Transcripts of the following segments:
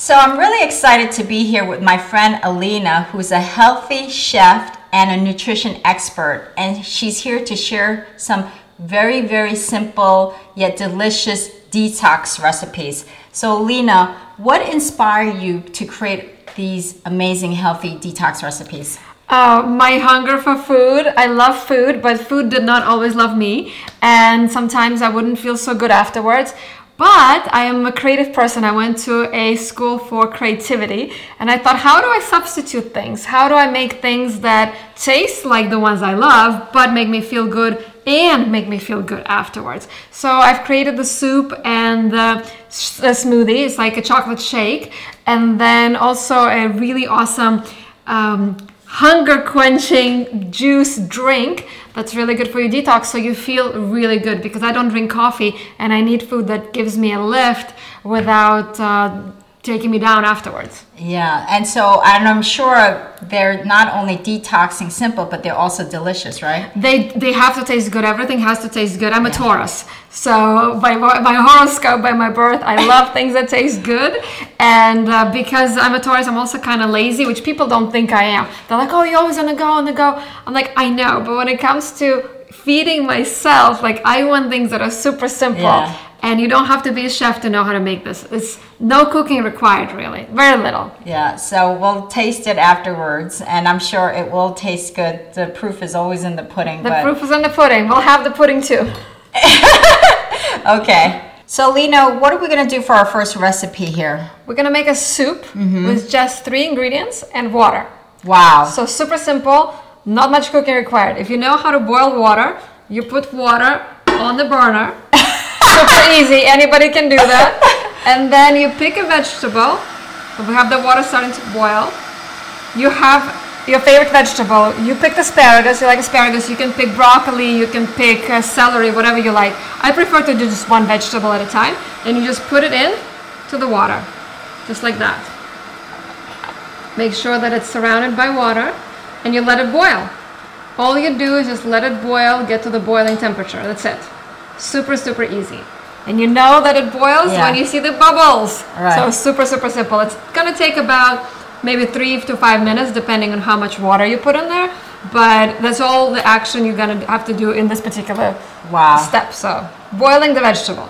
So I'm really excited to be here with my friend Alina, who's a healthy chef and a nutrition expert. And she's here to share some very, very simple yet delicious detox recipes. So, Alina, what inspired you to create these amazing healthy detox recipes? Uh, my hunger for food. I love food, but food did not always love me. And sometimes I wouldn't feel so good afterwards. But I am a creative person. I went to a school for creativity and I thought, how do I substitute things? How do I make things that taste like the ones I love, but make me feel good and make me feel good afterwards? So I've created the soup and the, the smoothie. It's like a chocolate shake. And then also a really awesome um, hunger quenching juice drink that's really good for your detox so you feel really good because I don't drink coffee and I need food that gives me a lift without uh, taking me down afterwards. Yeah, and so and I'm sure they're not only detoxing simple, but they're also delicious, right? They they have to taste good. Everything has to taste good. I'm a. Taurus, so by my horoscope, by my birth, I love things that taste good. And uh, because I'm a Taurus, I'm also kind of lazy, which people don't think I am. They're like, "Oh, you're always on the go, on the go." I'm like, I know, but when it comes to feeding myself, like I want things that are super simple. Yeah and you don't have to be a chef to know how to make this. It's no cooking required, really, very little. Yeah, so we'll taste it afterwards, and I'm sure it will taste good. The proof is always in the pudding. The but... proof is in the pudding. We'll have the pudding too. okay. So, Lena, what are we to do for our first recipe here? We're to make a soup mm-hmm. with just three ingredients and water. Wow. So, super simple, not much cooking required. If you know how to boil water, you put water on the burner super easy. Anybody can do that. And then you pick a vegetable. We have the water starting to boil. You have your favorite vegetable. You picked asparagus. You like asparagus. You can pick broccoli. You can pick uh, celery, whatever you like. I prefer to do just one vegetable at a time. And you just put it in to the water, just like that. Make sure that it's surrounded by water, and you let it boil. All you do is just let it boil, get to the boiling temperature. That's it. Super, super easy. And you know that it boils yeah. when you see the bubbles. Right. So super, super simple. It's gonna take about maybe three to five minutes, depending on how much water you put in there. But that's all the action you're gonna have to do in this particular wow. step. So boiling the vegetable.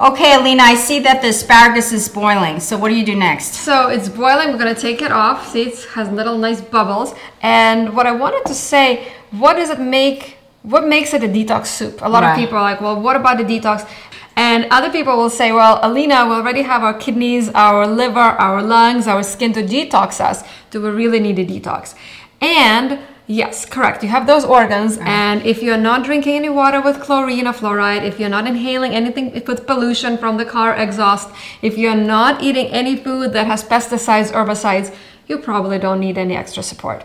Okay, Alina, I see that the asparagus is boiling. So what do you do next? So it's boiling. We're gonna take it off. See, it has little nice bubbles. And what I wanted to say, what does it make what makes it a detox soup? A lot right. of people are like, well, what about the detox? And other people will say, well, Alina, we already have our kidneys, our liver, our lungs, our skin to detox us. Do we really need a detox? And yes, correct. You have those organs. Right. And if you're not drinking any water with chlorine or fluoride, if you're not inhaling anything with pollution from the car exhaust, if you're not eating any food that has pesticides, herbicides, you probably don't need any extra support.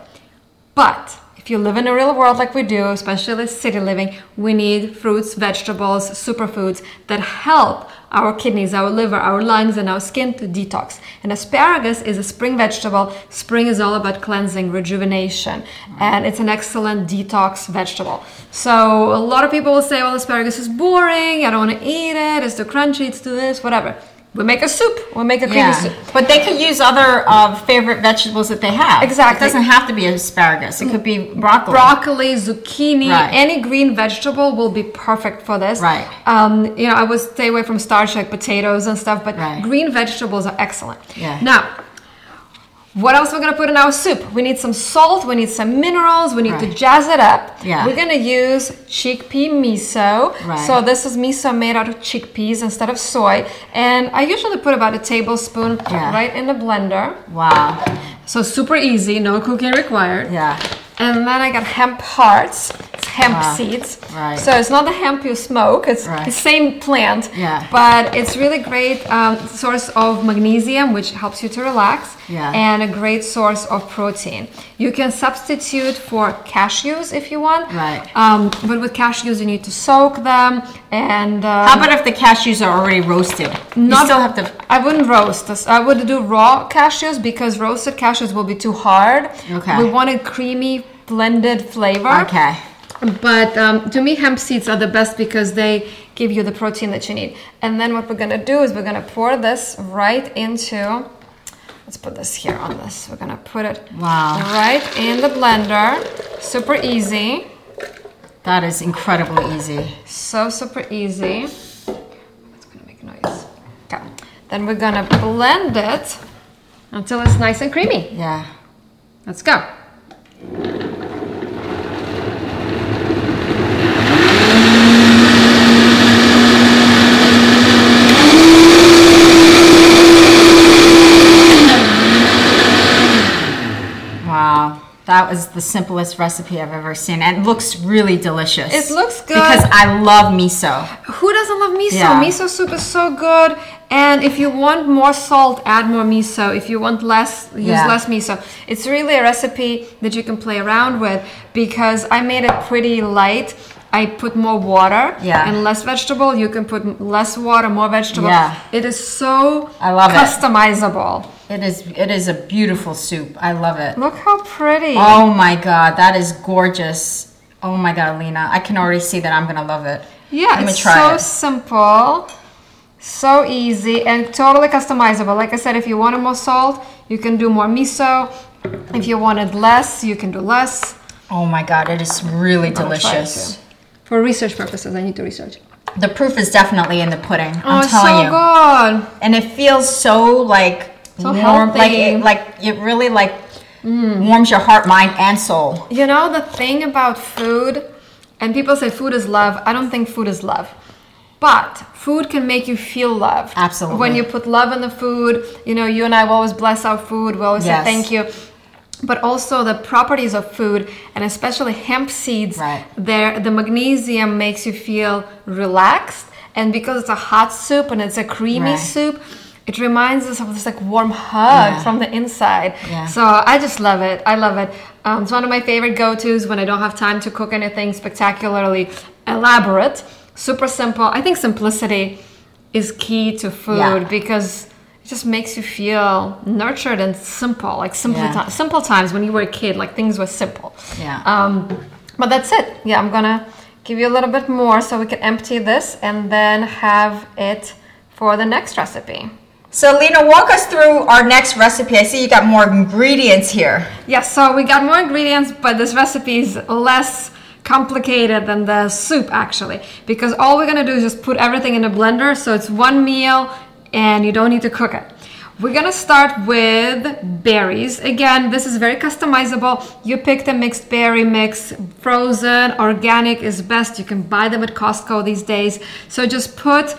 But if you live in a real world like we do, especially city living, we need fruits, vegetables, superfoods that help our kidneys, our liver, our lungs, and our skin to detox. And asparagus is a spring vegetable. Spring is all about cleansing, rejuvenation, and it's an excellent detox vegetable. So a lot of people will say, well, asparagus is boring, I don't want to eat it, it's too crunchy, it's too this, whatever we make a soup. We make a creamy yeah. soup. But they could use other uh, favorite vegetables that they have. Exactly. It doesn't have to be asparagus. It could be broccoli. Broccoli, zucchini, right. any green vegetable will be perfect for this. Right. Um, you know, I would stay away from starch like potatoes and stuff, but right. green vegetables are excellent. Yeah. Now, what else we're gonna put in our soup? We need some salt, we need some minerals, we need right. to jazz it up. Yeah. We're gonna use chickpea miso. Right. So this is miso made out of chickpeas instead of soy. And I usually put about a tablespoon yeah. right in the blender. Wow. So super easy, no cooking required. Yeah. And then I got hemp hearts hemp ah, seeds. Right. So it's not the hemp you smoke. It's right. the same plant. Yeah. But it's really great um, source of magnesium, which helps you to relax. Yeah. And a great source of protein. You can substitute for cashews if you want. Right. Um, but with cashews, you need to soak them. And um, how about if the cashews are already roasted? Not, you still have to. I wouldn't roast. I would do raw cashews because roasted cashews will be too hard. Okay. We want a creamy blended flavor. Okay. But um, to me, hemp seeds are the best because they give you the protein that you need. And then what we're gonna do is we're gonna pour this right into let's put this here on this. We're gonna put it Wow. right in the blender. Super easy. That is incredibly easy. So super easy. It's gonna make noise. Okay. Then we're gonna blend it until it's nice and creamy. Yeah. Let's go. Wow. That was the simplest recipe I've ever seen. And it looks really delicious. It looks good. Because I love miso. Who doesn't love miso? Yeah. Miso soup is so good. And if you want more salt, add more miso. If you want less, use Yeah. less miso. It's really a recipe that you can play around with because I made it pretty light. I put more water Yeah. and less vegetable. You can put less water, more vegetable. Yeah. It is so I love it. customizable. It is it is a beautiful soup. I love it. Look how pretty. Oh my god, that is gorgeous. Oh my god, Lena. I can already see that I'm gonna love it. Yeah, Let me it's so it. simple, so easy, and totally customizable. Like I said, if you wanted more salt, you can do more miso. If you wanted less, you can do less. Oh my god, it is really I'll delicious. For research purposes, I need to research. The proof is definitely in the pudding. Oh, I'm telling you. it's telling so you. good. And it feels so like So warm, like it, like it really like mm. warms your heart, mind, and soul. You know the thing about food, and people say food is love. I don't think food is love. But food can make you feel loved. Absolutely. When you put love in the food, you know, you and I will always bless our food. We always Yes. say thank you. But also the properties of food, and especially hemp seeds, Right. there the magnesium makes you feel relaxed. And because it's a hot soup and it's a creamy Right. soup, it reminds us of this like warm hug Yeah. from the inside. Yeah. So I just love it. I love it. Um, it's one of my favorite go-tos when I don't have time to cook anything spectacularly elaborate. Super simple. I think simplicity is key to food Yeah. because it just makes you feel nurtured and simple. Like simple, Yeah. simple times when you were a kid, like things were simple. Yeah. Um, but that's it. Yeah, I'm gonna give you a little bit more so we can empty this and then have it for the next recipe. So Lena, walk us through our next recipe. I see you got more ingredients here. Yes, so we got more ingredients, but this recipe is less complicated than the soup actually, because all we're gonna do is just put everything in a blender, so it's one meal and you don't need to cook it. We're gonna start with berries. Again, this is very customizable. You pick the mixed berry mix, frozen, organic is best. You can buy them at Costco these days. So just put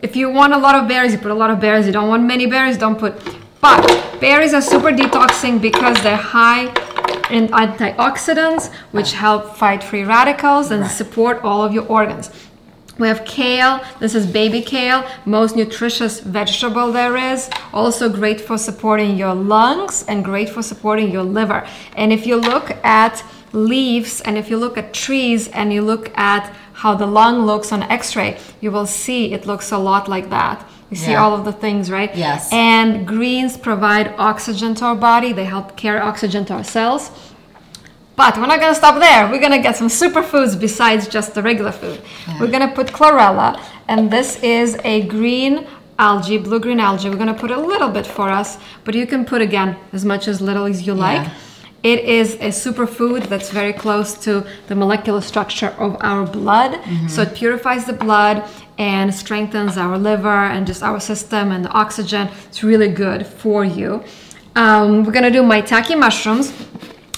if you want a lot of berries, you put a lot of berries. You don't want many berries, don't put. But berries are super detoxing because they're high in antioxidants, which help fight free radicals and support all of your organs. We have kale. This is baby kale, most nutritious vegetable there is. Also great for supporting your lungs and great for supporting your liver. And if you look at leaves and if you look at trees and you look at how the lung looks on x-ray, you will see it looks a lot like that. You see Yeah. all of the things, right? Yes. And greens provide oxygen to our body. They help carry oxygen to our cells. But we're not gonna stop there. We're gonna get some superfoods besides just the regular food. We're gonna put chlorella, and this is a green algae, blue green algae. We're gonna put a little bit for us, but you can put again as much as little as you like. It is a superfood that's very close to the molecular structure of our blood. So it purifies the blood and strengthens our liver and just our system and the oxygen. It's really good for you. Um, we're gonna do maitake mushrooms.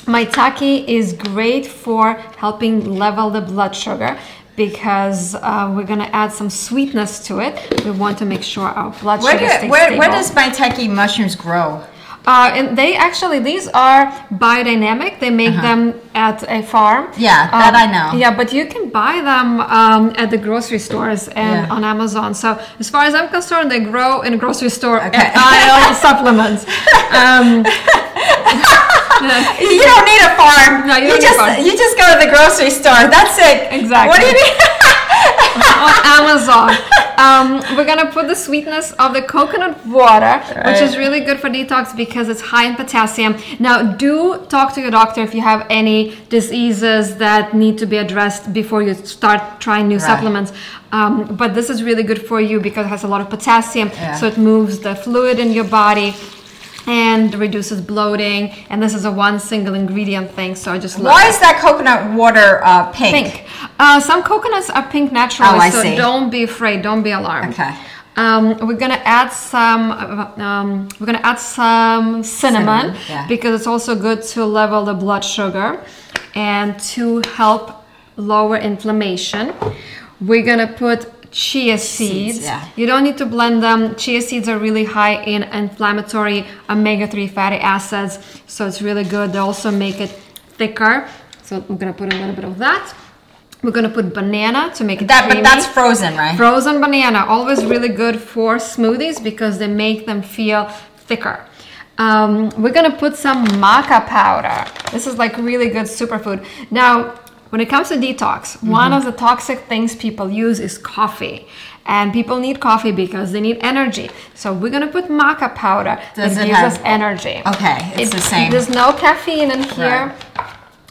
Maitake is great for helping level the blood sugar because uh, we're gonna add some sweetness to it. We want to make sure our blood Where, sugar do, stays where, stable. where does maitake mushrooms grow? Uh, and they actually these are biodynamic. They make them at a farm. Uh-huh. Yeah, that Um, I know. Yeah, but you can buy them um, at the grocery stores and Yeah. on Amazon. So as far as I'm concerned, they grow in a grocery store Okay. at aisle supplements. Um, You don't need a farm. No, you don't need a just farm. you just go to the grocery store. That's it. Exactly. What do you need? On Amazon. Um, we're gonna put the sweetness of the coconut water, which is really good for detox because it's high in potassium. Now, do talk to your doctor if you have any diseases that need to be addressed before you start trying new Right. supplements. Um, but this is really good for you because it has a lot of potassium, Yeah. so it moves the fluid in your body. And reduces bloating. And this is a one single ingredient thing, so I just love Why it. is that coconut water uh, pink? pink? Uh, some coconuts are pink naturally, Oh, so see. don't be afraid, don't be alarmed. Okay. Um, we're gonna add some. Um, we're gonna add some cinnamon, Cinnamon, yeah. because it's also good to level the blood sugar and to help lower inflammation. We're gonna put chia seeds. yeah. You don't need to blend them. Chia seeds are really high in inflammatory omega-3 fatty acids, so it's really good. They also make it thicker. So we're gonna put a little bit of that. We're gonna put banana to make it That, creamy. but that's frozen, right? Frozen banana, always really good for smoothies because they make them feel thicker. Um, we're gonna put some maca powder. This is like really good superfood. Now, when it comes to detox, Mm-hmm. one of the toxic things people use is coffee. And people need coffee because they need energy. So we're gonna put maca powder Does that it gives have- us energy. Okay, it's the same. There's no caffeine in here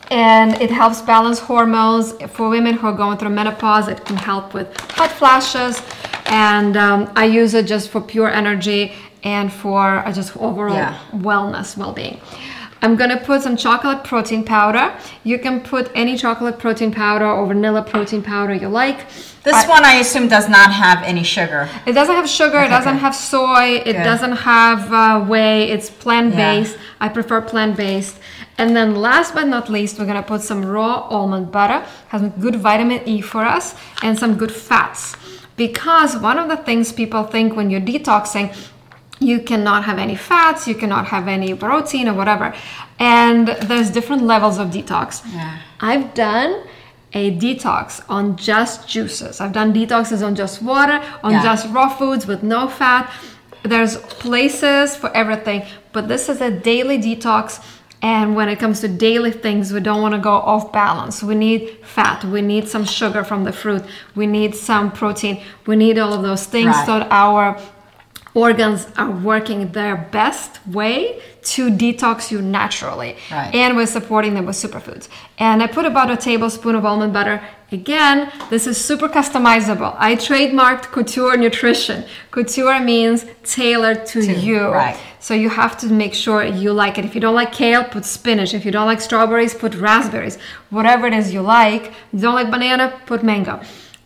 and it helps balance hormones for women who are going through menopause it can help with hot flashes and um, i use it just for pure energy and for uh, just overall Yeah. wellness well-being i'm gonna put some chocolate protein powder you can put any chocolate protein powder or vanilla protein powder you like This I- one, I assume, does not have any sugar. it doesn't have sugar. It doesn't Okay. have soy. It Good. doesn't have uh, whey. It's plant based. I prefer plant based. And then last but not least, we're gonna put some raw almond butter. Has good vitamin E for us and some good fats. Because one of the things people think when you're detoxing, you cannot have any fats, you cannot have any protein or whatever. And there's different levels of detox. Yeah. I've done a detox on just juices. I've done detoxes on just water, on Yeah. just raw foods with no fat. There's places for everything, but this is a daily detox. And when it comes to daily things, we don't want to go off balance. We need fat, we need some sugar from the fruit, we need some protein, we need all of those things Right. so that our organs are working their best way to detox you naturally. Right. And we're supporting them with superfoods. And I put about a tablespoon of almond butter. Again, this is super customizable. I trademarked couture nutrition. Couture means tailored to, To- you. right. So you have to make sure you like it. If you don't like kale, put spinach. If you don't like strawberries, put raspberries. Whatever it is you like. You don't like banana, put mango.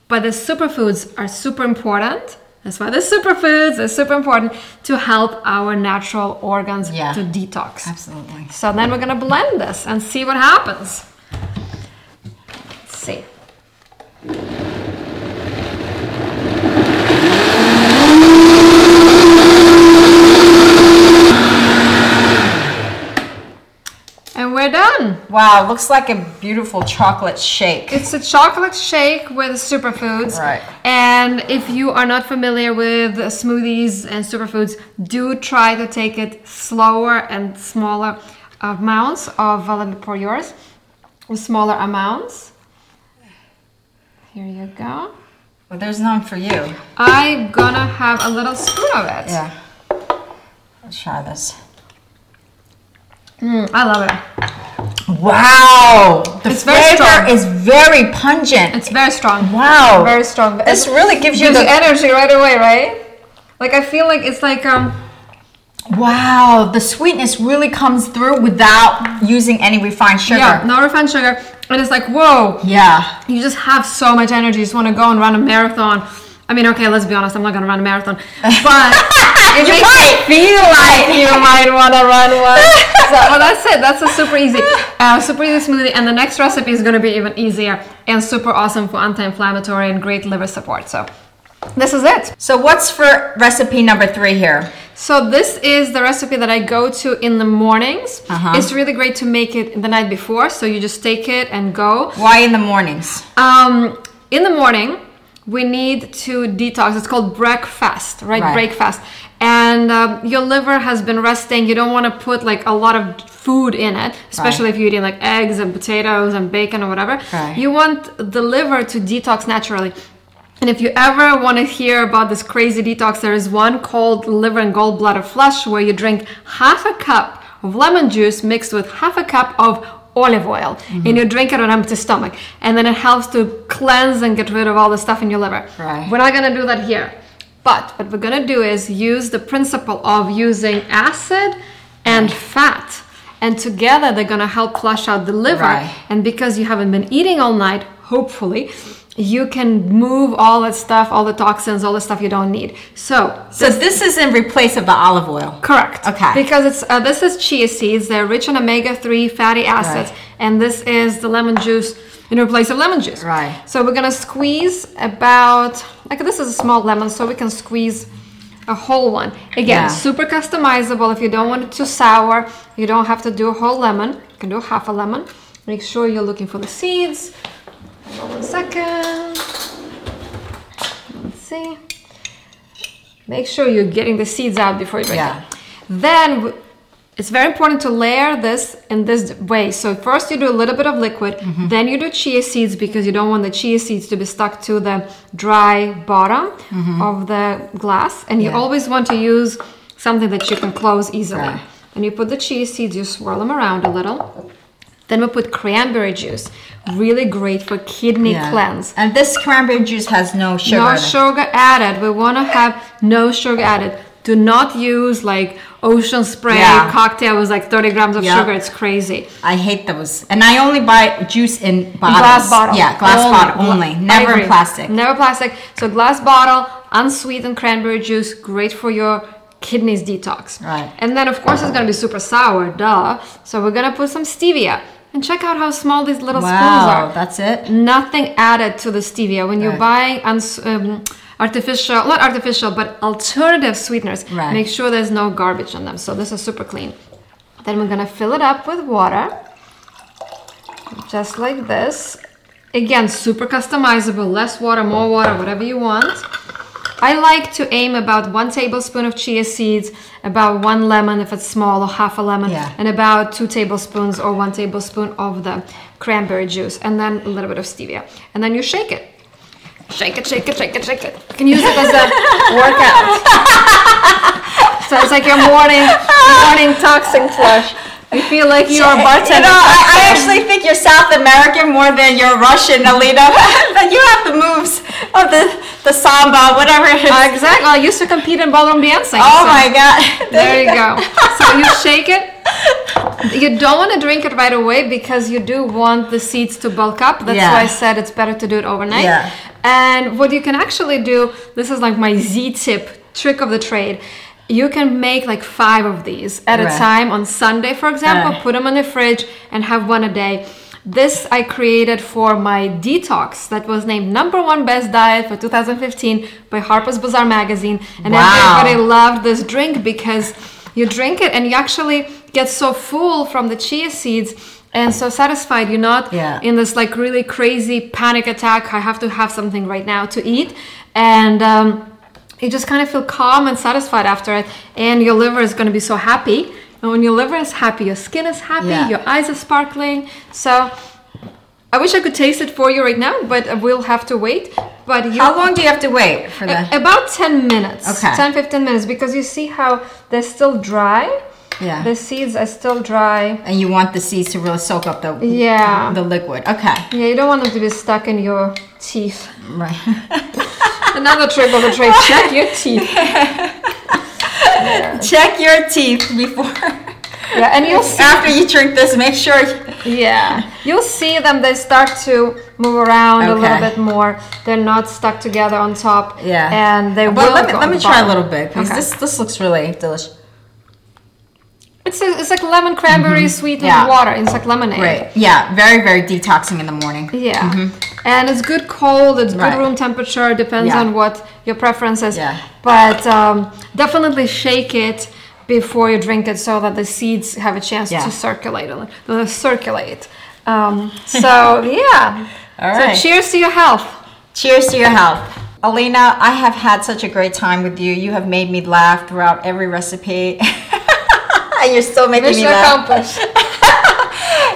But the superfoods are super important. That's why the superfoods are super important to help our natural organs Yeah. to detox. Absolutely. So then we're gonna blend this and see what happens. Let's see. We're done. Wow, looks like a beautiful chocolate shake. It's a chocolate shake with superfoods. Right. And if you are not familiar with smoothies and superfoods, do try to take it slower and smaller amounts of, uh, let me pour yours, with smaller amounts. Here you go. Well, there's none for you. I'm gonna have a little spoon of it. Yeah. Let's try this. Mm, I love it. Wow, the It's very flavor strong. is very pungent. It's very strong. wow, Very strong. This It really gives you the you energy right away, right? Like I feel like it's like um wow. The sweetness really comes through without using any refined sugar. yeah, no refined sugar. And it's like, whoa, Yeah. you just have so much energy. You just want to go and run a marathon. I mean, okay, let's be honest, I'm not gonna run a marathon, but it You makes might. me feel like you might want to run one. So, well, that's it. That's a super easy, uh, super easy smoothie. And the next recipe is gonna be even easier and super awesome for anti-inflammatory and great liver support. So, this is it. So what's for recipe number three here? So this is the recipe that I go to in the mornings. Uh-huh. It's really great to make it the night before. So you just take it and go. Why in the mornings? Um, in the morning, we need to detox. It's called breakfast, right? Right. Breakfast. And um, your liver has been resting. You don't want to put like a lot of food in it, especially Right. if you're eating like eggs and potatoes and bacon or whatever. Right. You want the liver to detox naturally. And if you ever want to hear about this crazy detox, there is one called liver and gallbladder flush where you drink half a cup of lemon juice mixed with half a cup of olive oil mm-hmm. and you drink it on empty stomach and then it helps to cleanse and get rid of all the stuff in your liver Right. we're not going to do that here but what we're going to do is use the principle of using acid and fat. And together they're gonna help flush out the liver. Right. And because you haven't been eating all night, hopefully, you can move all that stuff, all the toxins, all the stuff you don't need. So, So this is in replace of the olive oil. Correct. Okay. Because it's uh, this is chia seeds. They're rich in omega three fatty acids, Right. and this is the lemon juice in place of lemon juice. Right. So we're gonna squeeze about like this is a small lemon, so we can squeeze a whole one. Again, Yeah. super customizable. If you don't want it too sour, you don't have to do a whole lemon. You can do half a lemon. Make sure you're looking for the seeds. Hold on One second. Let's see. Make sure you're getting the seeds out before you drink Yeah. it. Then it's very important to layer this in this way. So first you do a little bit of liquid, Mm-hmm. then you do chia seeds because you don't want the chia seeds to be stuck to the dry bottom of the glass. And you Mm-hmm. Yeah. always want to use something that you can close easily. Right. And you put the chia seeds, you swirl them around a little. Then we put cranberry juice. Really great for kidney Yeah. cleanse. And this cranberry juice has no sugar. No sugar added. We want to have no sugar added. Do not use like ocean spray Yeah. cocktail with like 30 grams of Yeah. sugar. It's crazy. I hate those. And I only buy juice in bottles. Glass bottle. Yeah, glass Only. bottle only. Never in plastic. Never plastic. So glass bottle, unsweetened cranberry juice, great for your kidneys detox. Right. And then of course it's gonna be super sour, duh. So we're gonna put some stevia. And check out how small these little spoons Wow, are. that's it. nothing added to the stevia when you're Right. buying uns- um, artificial not artificial but alternative sweeteners Right. make sure there's no garbage in them so this is super clean then we're gonna fill it up with water just like this again super customizable less water more water whatever you want I like to aim about one tablespoon of chia seeds, about one lemon if it's small, or half a lemon, Yeah. and about two tablespoons or one tablespoon of the cranberry juice, and then a little bit of stevia. And then you shake it. Shake it, shake it, shake it, shake it. You can use it as a workout. so it's like your morning morning toxin flush. You feel like you're a bartender. You know, I, I actually think you're South American more than you're Russian, Alina. but you have the moves of the, the samba, whatever it is. Uh, exactly. I used to compete in ballroom dancing. oh so- my God. There you go. So you shake it. You don't want to drink it right away because you do want the seeds to bulk up. That's Yeah. why I said it's better to do it overnight. Yeah. And what you can actually do, this is like my Z tip trick of the trade. You can make like five of these at a time on Sunday, for example, Right. put them in the fridge and have one a day. This I created for my detox that was named number one best diet for 2015 by Harper's Bazaar magazine. And Wow. everybody loved this drink because you drink it and you actually get so full from the chia seeds and so satisfied. You're not Yeah. in this like really crazy panic attack. I have to have something right now to eat. And um, you just kind of feel calm and satisfied after it. And your liver is going to be so happy. And when your liver is happy, your skin is happy, Yeah. your eyes are sparkling. So I wish I could taste it for you right now, but we'll have to wait. But you How long do you have to wait for that? About 10 minutes. Okay. 10 15 minutes because you see how they're still dry. Yeah. The seeds are still dry. And you want the seeds to really soak up the Yeah. the liquid. Okay. Yeah, you don't want them to be stuck in your teeth. Right. Another trick of the trade check your teeth. Check your teeth before. Yeah, and you'll see. After you drink this, make sure. Yeah, you'll see them. They start to move around a little bit more. They're not stuck together on top. Yeah. and they But will. let me, let me try a little bit because Okay. this this looks really delicious. It's a, it's like lemon cranberry sweetened Mm-hmm. Yeah. water. It's like lemonade. Great. Yeah. Very very detoxing in the morning. Yeah. And it's good cold, it's good Mm-hmm. Right. room temperature, depends Yeah. on what your preference is. Yeah. But um, definitely shake it before you drink it so that the seeds have a chance Yeah. to circulate. uh, circulate. Um, so, yeah. All so, cheers to your health. Cheers to your health. Alina, I have had such a great time with you. You have made me laugh throughout every recipe. and you're still making Mission me laugh. accomplished.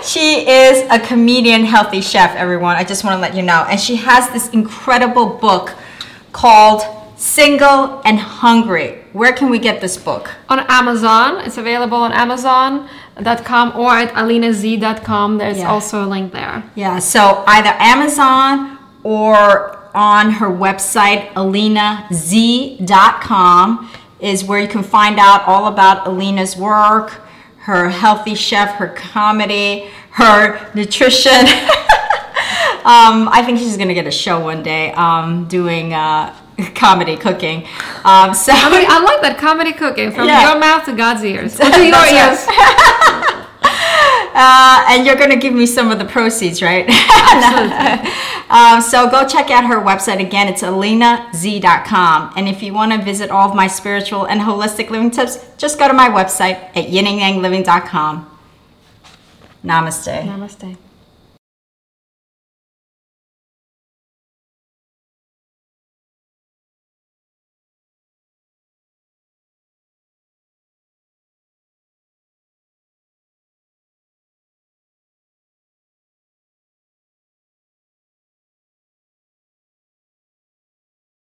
She is a comedian, healthy chef, everyone. I just want to let you know. And she has this incredible book called Single and Hungry. Where can we get this book? on Amazon. It's available on Amazon.com or at alinaz.com. There's Yeah. also a link there. Yeah, so either Amazon or on her website, alinaz.com, is where you can find out all about Alina's work, her healthy chef, her comedy, her nutrition. um, I think she's gonna get a show one day um, doing uh, comedy cooking. Um, so I, mean, I like that comedy cooking from Yeah. your mouth to God's ears. To your ears. Uh, and you're going to give me some of the proceeds, right? um, so go check out her website again. It's alinaz.com. And if you want to visit all of my spiritual and holistic living tips, just go to my website at yinandyangliving.com. Namaste. Namaste.